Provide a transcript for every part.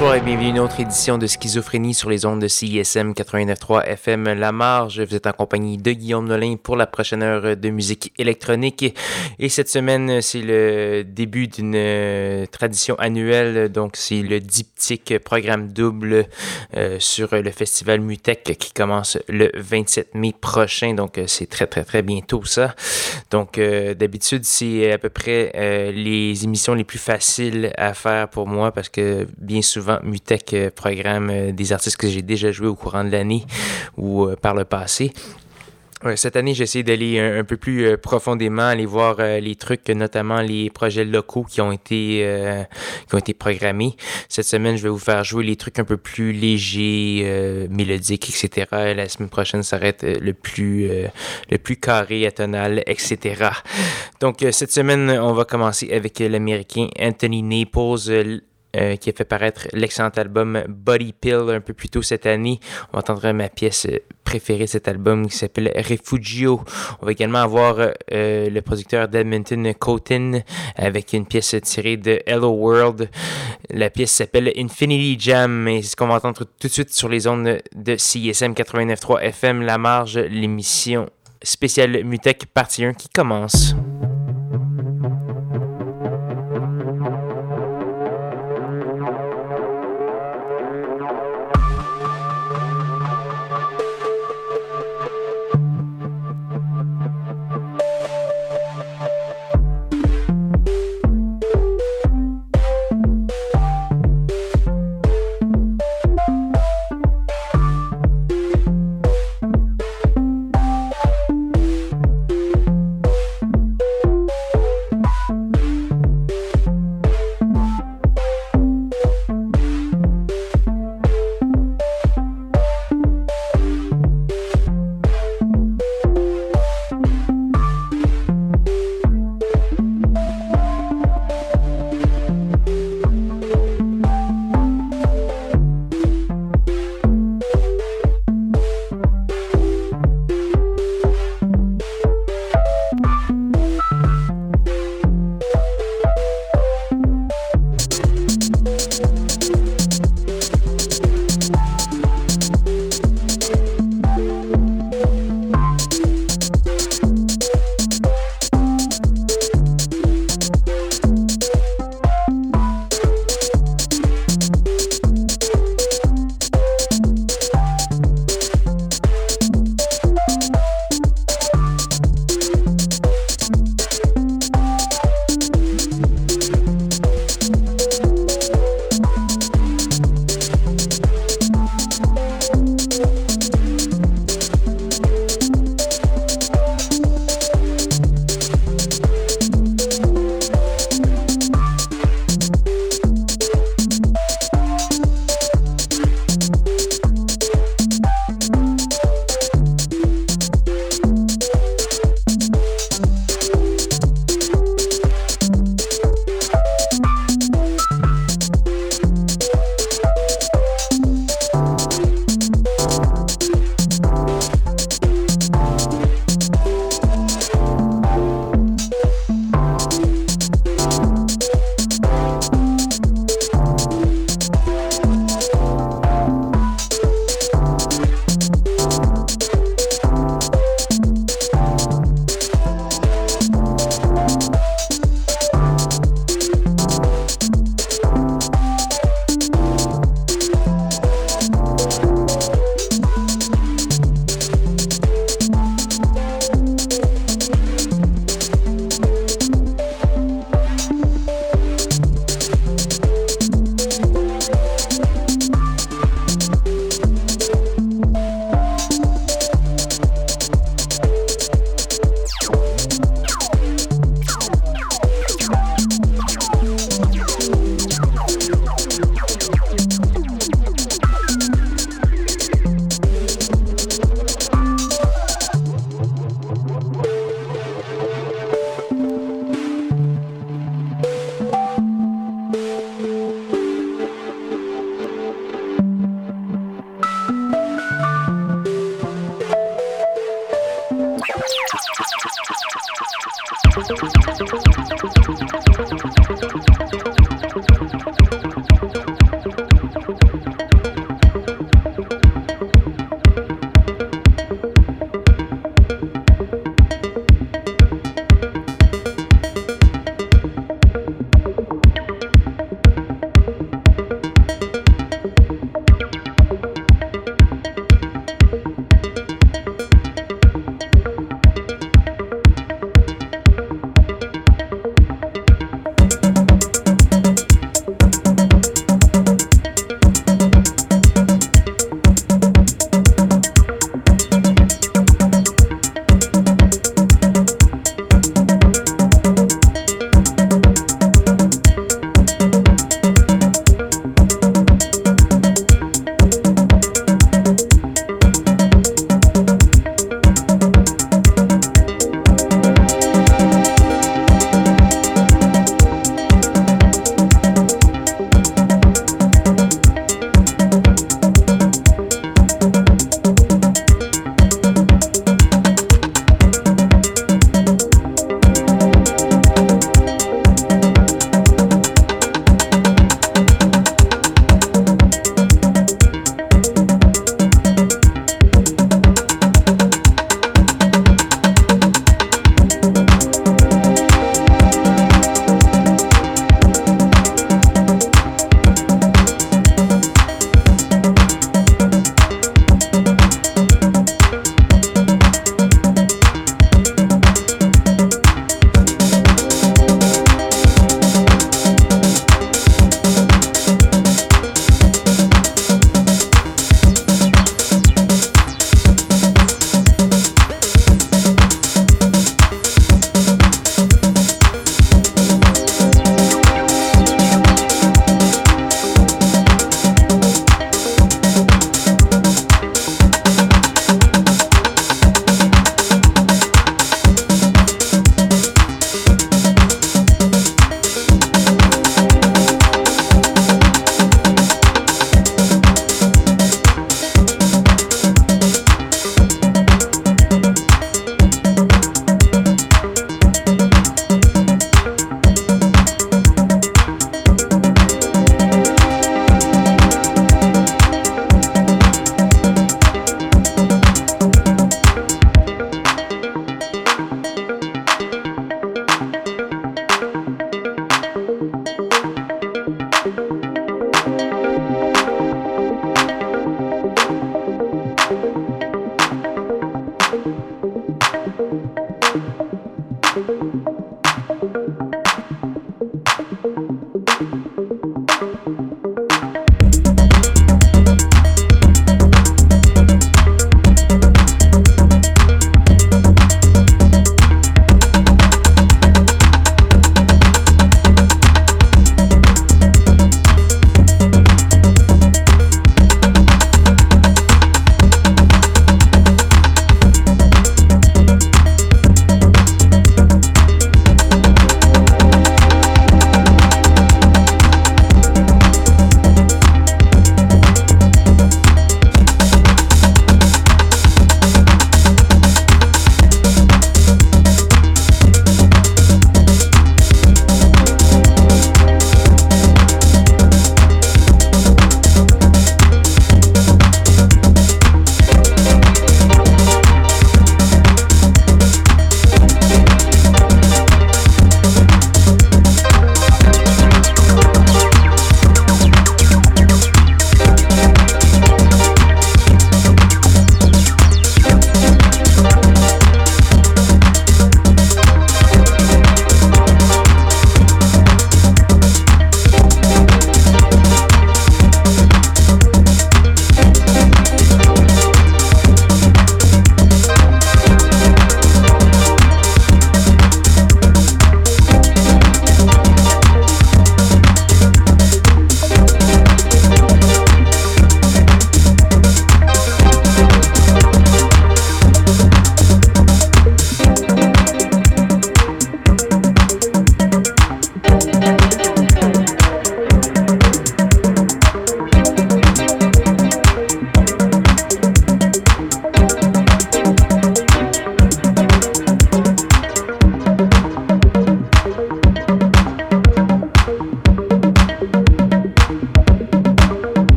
bonsoir et bienvenue à une autre édition de Schizophrénie sur les ondes de CISM 89.3 FM La Marge. Vous êtes en compagnie de Guillaume Nolin pour la prochaine heure de musique électronique. Et cette semaine, c'est le début d'une euh, tradition annuelle. Donc, c'est le diptyque programme double euh, sur le festival Mutec qui commence le 27 mai prochain. Donc, euh, c'est très, très, très bientôt ça. Donc, d'habitude, c'est à peu près les émissions les plus faciles à faire pour moi parce que bien souvent, Mutec euh, programme euh, des artistes que j'ai déjà joués au courant de l'année ou euh, par le passé. Cette année, j'ai essayé d'aller un, peu plus profondément, aller voir les trucs, notamment les projets locaux qui ont été qui ont été programmés. Cette semaine, je vais vous faire jouer les trucs un peu plus légers, mélodiques, etc. La semaine prochaine, ça va être le plus le plus carré, atonal, etc. Donc cette semaine, on va commencer avec l'américain Anthony Naples. Euh, qui a fait paraître l'excellent album Body Pill un peu plus tôt cette année. On va entendre ma pièce préférée de cet album qui s'appelle Refugio. On va également avoir euh, le producteur d'Edmonton, Cotin, avec une pièce tirée de Hello World. La pièce s'appelle Infinity Jam et c'est ce qu'on va entendre tout de suite sur les ondes de CSM 89.3 FM La Marge, l'émission spéciale Mutec partie 1 qui commence.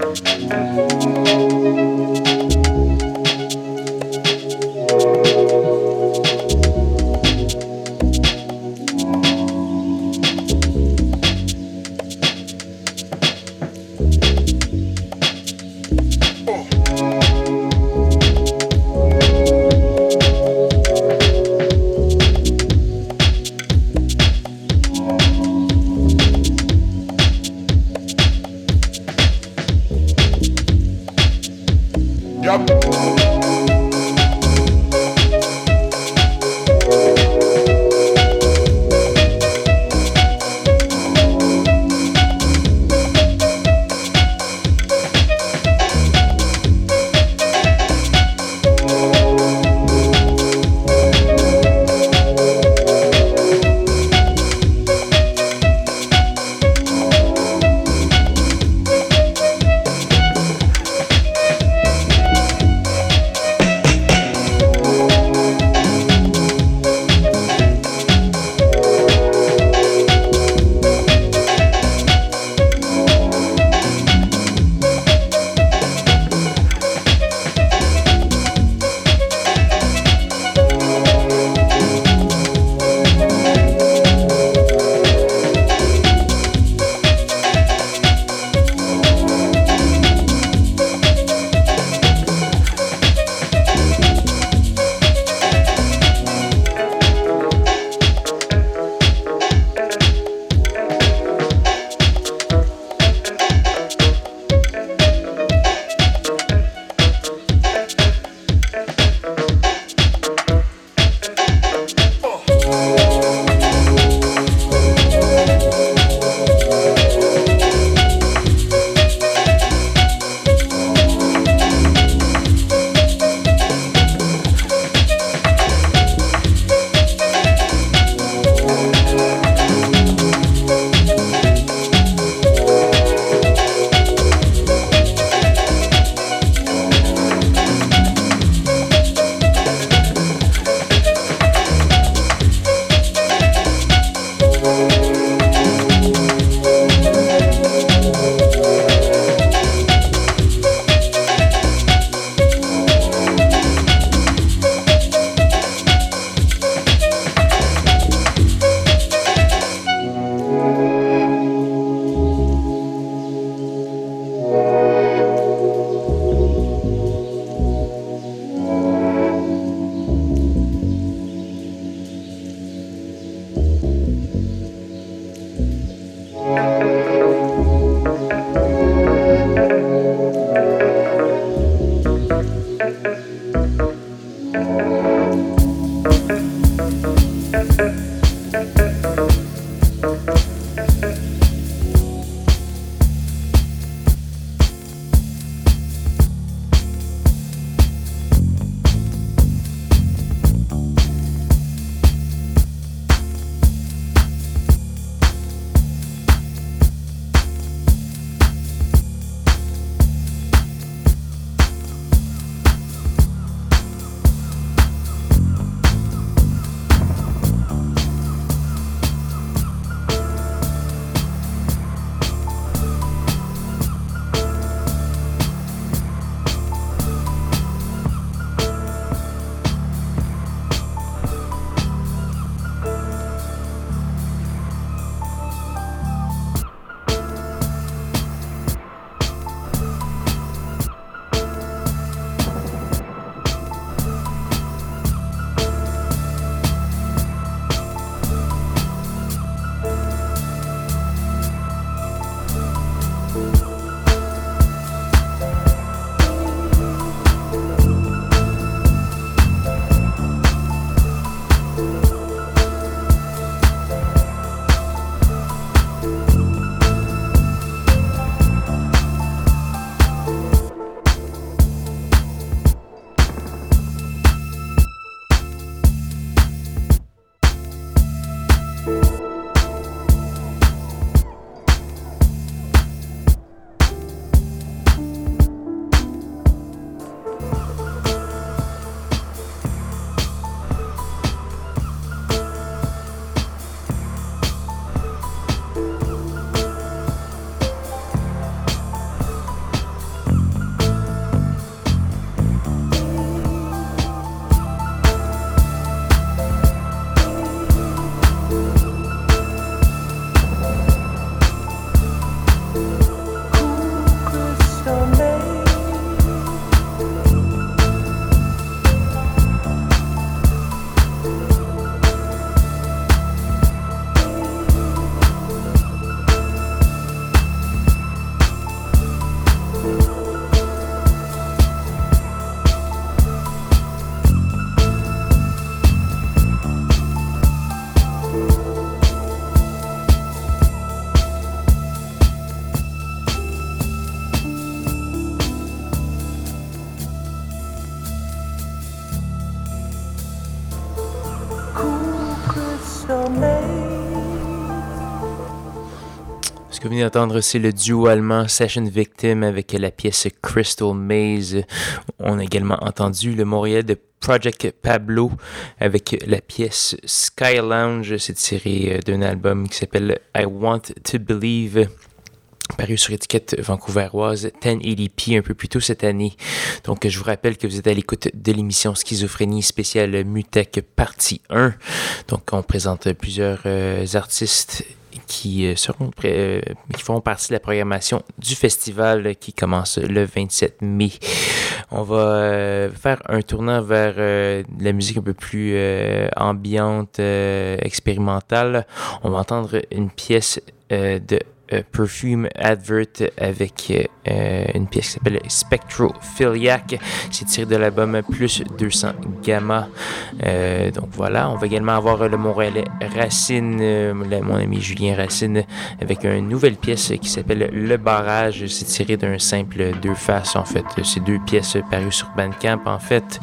Música venez d'entendre, c'est le duo allemand Session Victim avec la pièce Crystal Maze. On a également entendu le Montréal de Project Pablo avec la pièce Sky Lounge. C'est tiré euh, d'un album qui s'appelle I Want to Believe paru sur étiquette vancouveroise 1080p un peu plus tôt cette année. Donc, je vous rappelle que vous êtes à l'écoute de l'émission Schizophrénie spéciale Mutech partie 1. Donc, on présente plusieurs euh, artistes qui euh, seront euh, qui feront partie de la programmation du festival qui commence le 27 mai. On va euh, faire un tournant vers la musique un peu plus ambiante, expérimentale. On va entendre une pièce de euh, Perfume Advert avec euh, une pièce qui s'appelle Spectrophiliac. C'est tiré de l'album Plus 200 Gamma. Euh, donc voilà, on va également avoir le Montréalais Racine, mon ami Julien Racine, avec une nouvelle pièce qui s'appelle Le Barrage. C'est tiré d'un simple deux faces en fait. C'est deux pièces parues sur Bandcamp en fait.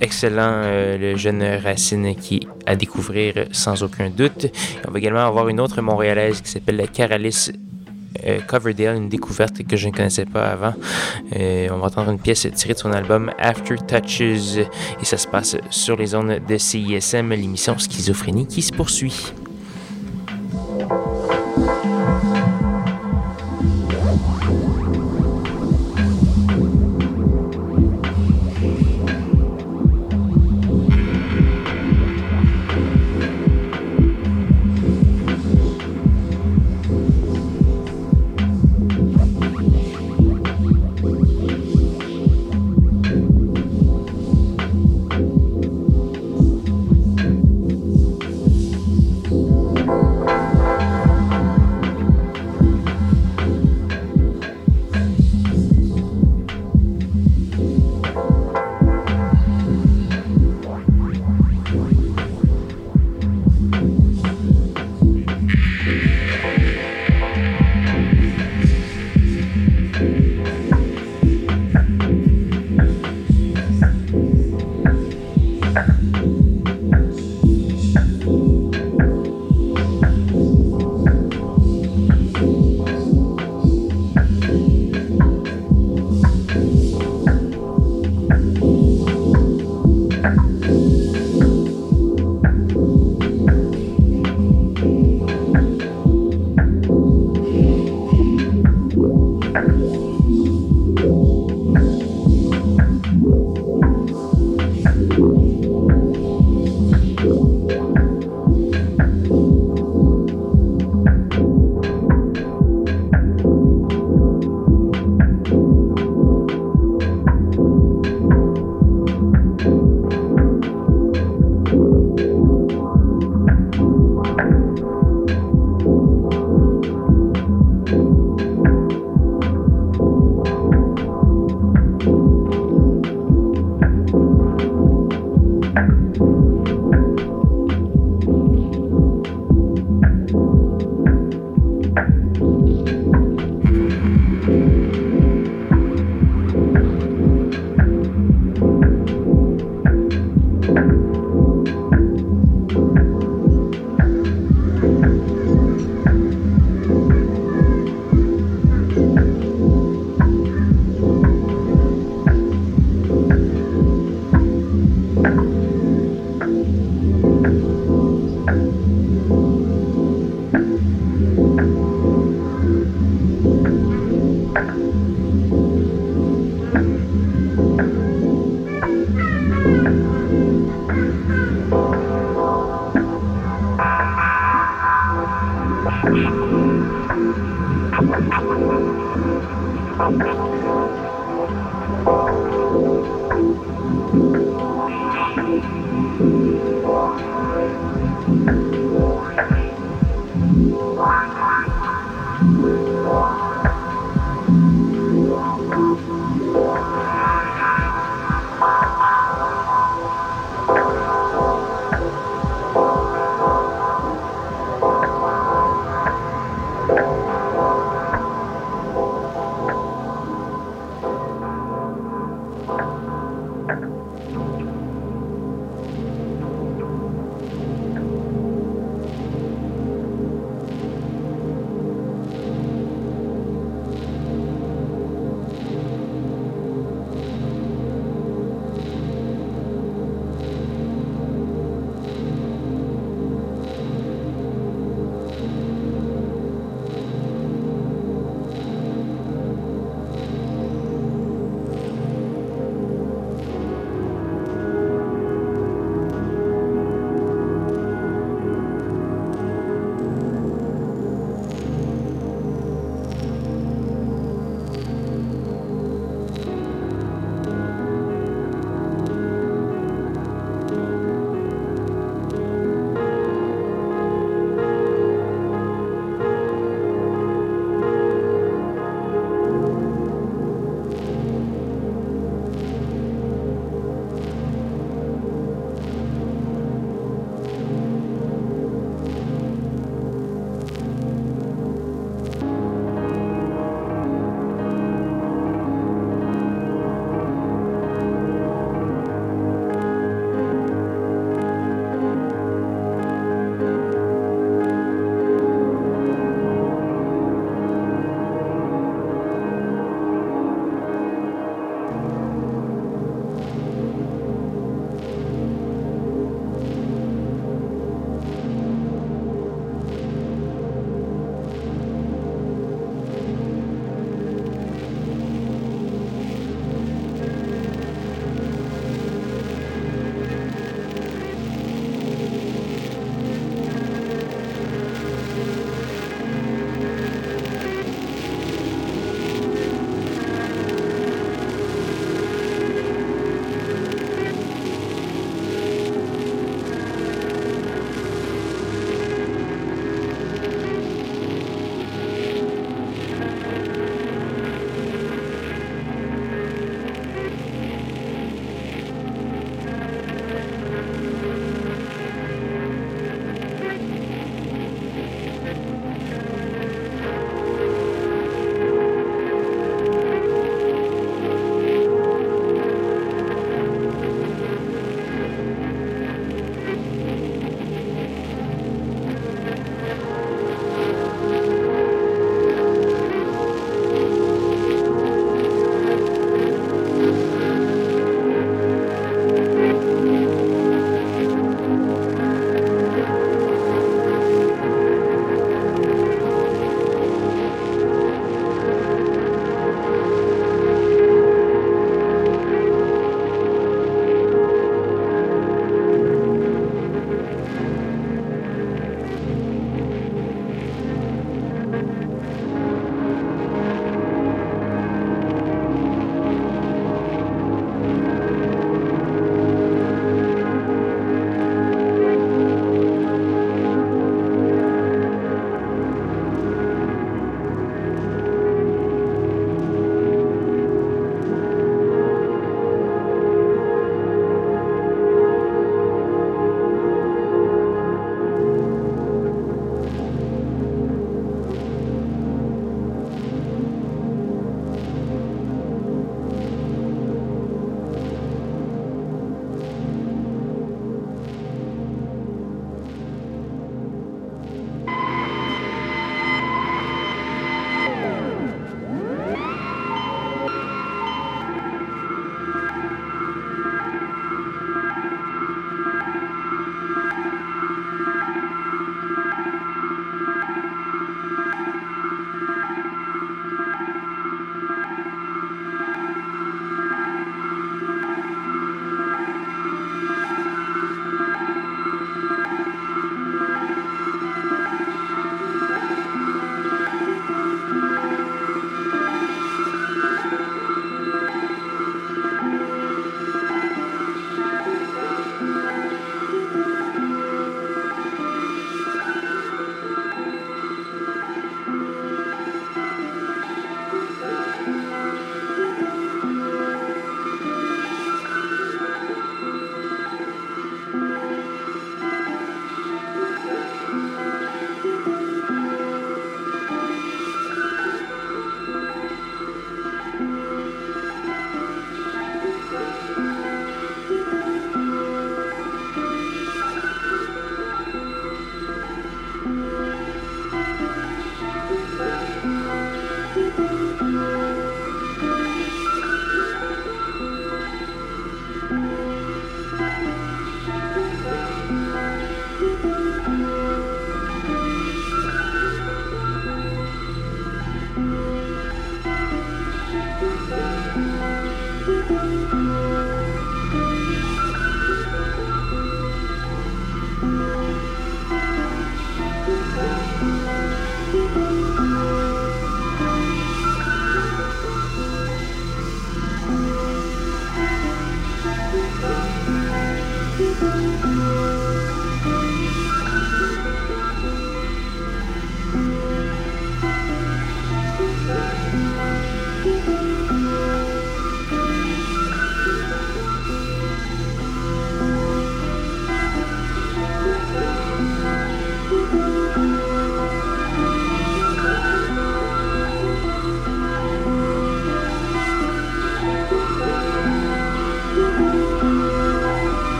Excellent, le jeune Racine qui à découvrir sans aucun doute. On va également avoir une autre montréalaise qui s'appelle Caralis euh, Coverdale, une découverte que je ne connaissais pas avant. Euh, on va entendre une pièce tirée de son album After Touches et ça se passe sur les zones de CISM, l'émission Schizophrénie qui se poursuit.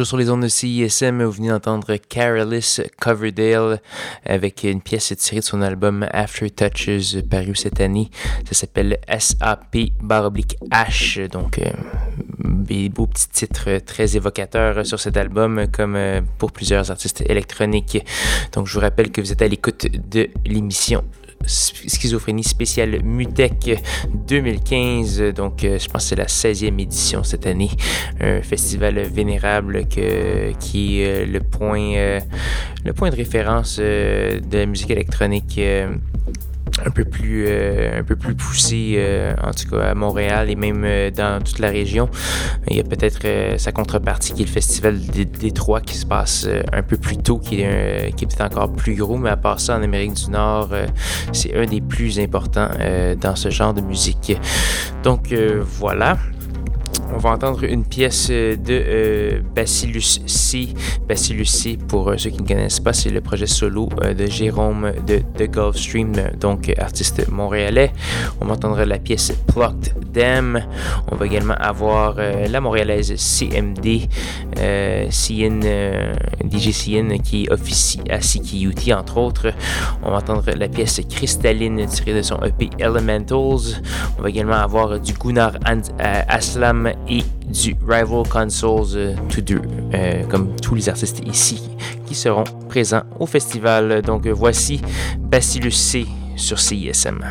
Toujours sur les ondes de CISM, vous venez d'entendre Carolus Coverdale avec une pièce tirée de son album After Touches paru cette année. Ça s'appelle SAP H. Donc, euh, des beaux petits titres très évocateurs sur cet album, comme euh, pour plusieurs artistes électroniques. Donc, je vous rappelle que vous êtes à l'écoute de l'émission Schizophrénie spéciale Mutec 2015. Donc, euh, je pense que c'est la 16e édition cette année. Un festival vénérable qui est le point, euh, le point de référence euh, de la musique électronique un peu plus euh, un peu plus poussé euh, en tout cas à Montréal et même euh, dans toute la région. Il y a peut-être sa contrepartie qui est le festival des Détroit qui se passe un peu plus tôt, qui est, qui est peut-être encore plus gros, mais à part ça en Amérique du Nord, c'est un des plus importants dans ce genre de musique. Donc voilà. On va entendre une pièce de euh, Bacillus C. Bacillus C, pour euh, ceux qui ne connaissent pas, c'est le projet solo euh, de Jérôme de, Gulfstream, donc artiste montréalais. On va entendre la pièce Plucked Them. On va également avoir la montréalaise CMD, CN, DJ CN qui officie à CKUT entre autres. On va entendre la pièce Cristalline tirée de son EP Elementals. On va également avoir du Gunnar Aslam et du Rival Consoles, tous deux, euh, comme tous les artistes ici qui seront présents au festival. Donc voici Bacillus C sur CISM.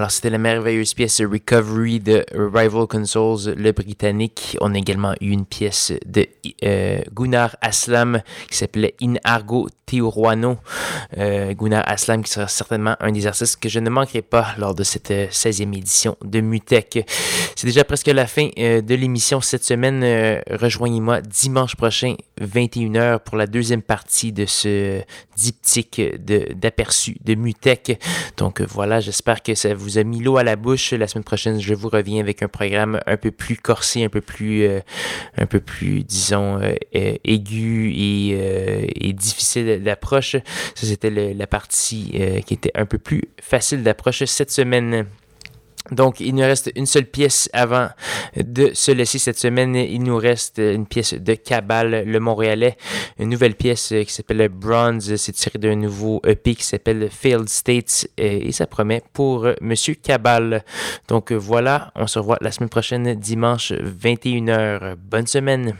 Alors, c'était la merveilleuse pièce Recovery de Rival Consoles, le britannique. On a également eu une pièce de euh, Gunnar Aslam qui s'appelait In Argo Teoruano. Euh, Gunnar Aslam qui sera certainement un des artistes que je ne manquerai pas lors de cette 16e édition de Mutech. C'est déjà presque la fin de l'émission cette semaine. Rejoignez-moi dimanche prochain, 21h, pour la deuxième partie de ce diptyque d'aperçu de, de Mutech. Donc voilà, j'espère que ça vous a mis l'eau à la bouche. La semaine prochaine, je vous reviens avec un programme un peu plus corsé, un peu plus, euh, un peu plus, disons, euh, aigu et, euh, et difficile d'approche. Ça, c'était la partie qui était un peu plus facile d'approche cette semaine. Donc, il nous reste une seule pièce avant de se laisser cette semaine. Il nous reste une pièce de Cabal, le Montréalais. Une nouvelle pièce qui s'appelle Bronze. C'est tiré d'un nouveau EP qui s'appelle Failed States et ça promet pour Monsieur Cabal. Donc voilà, on se revoit la semaine prochaine, dimanche 21h. Bonne semaine.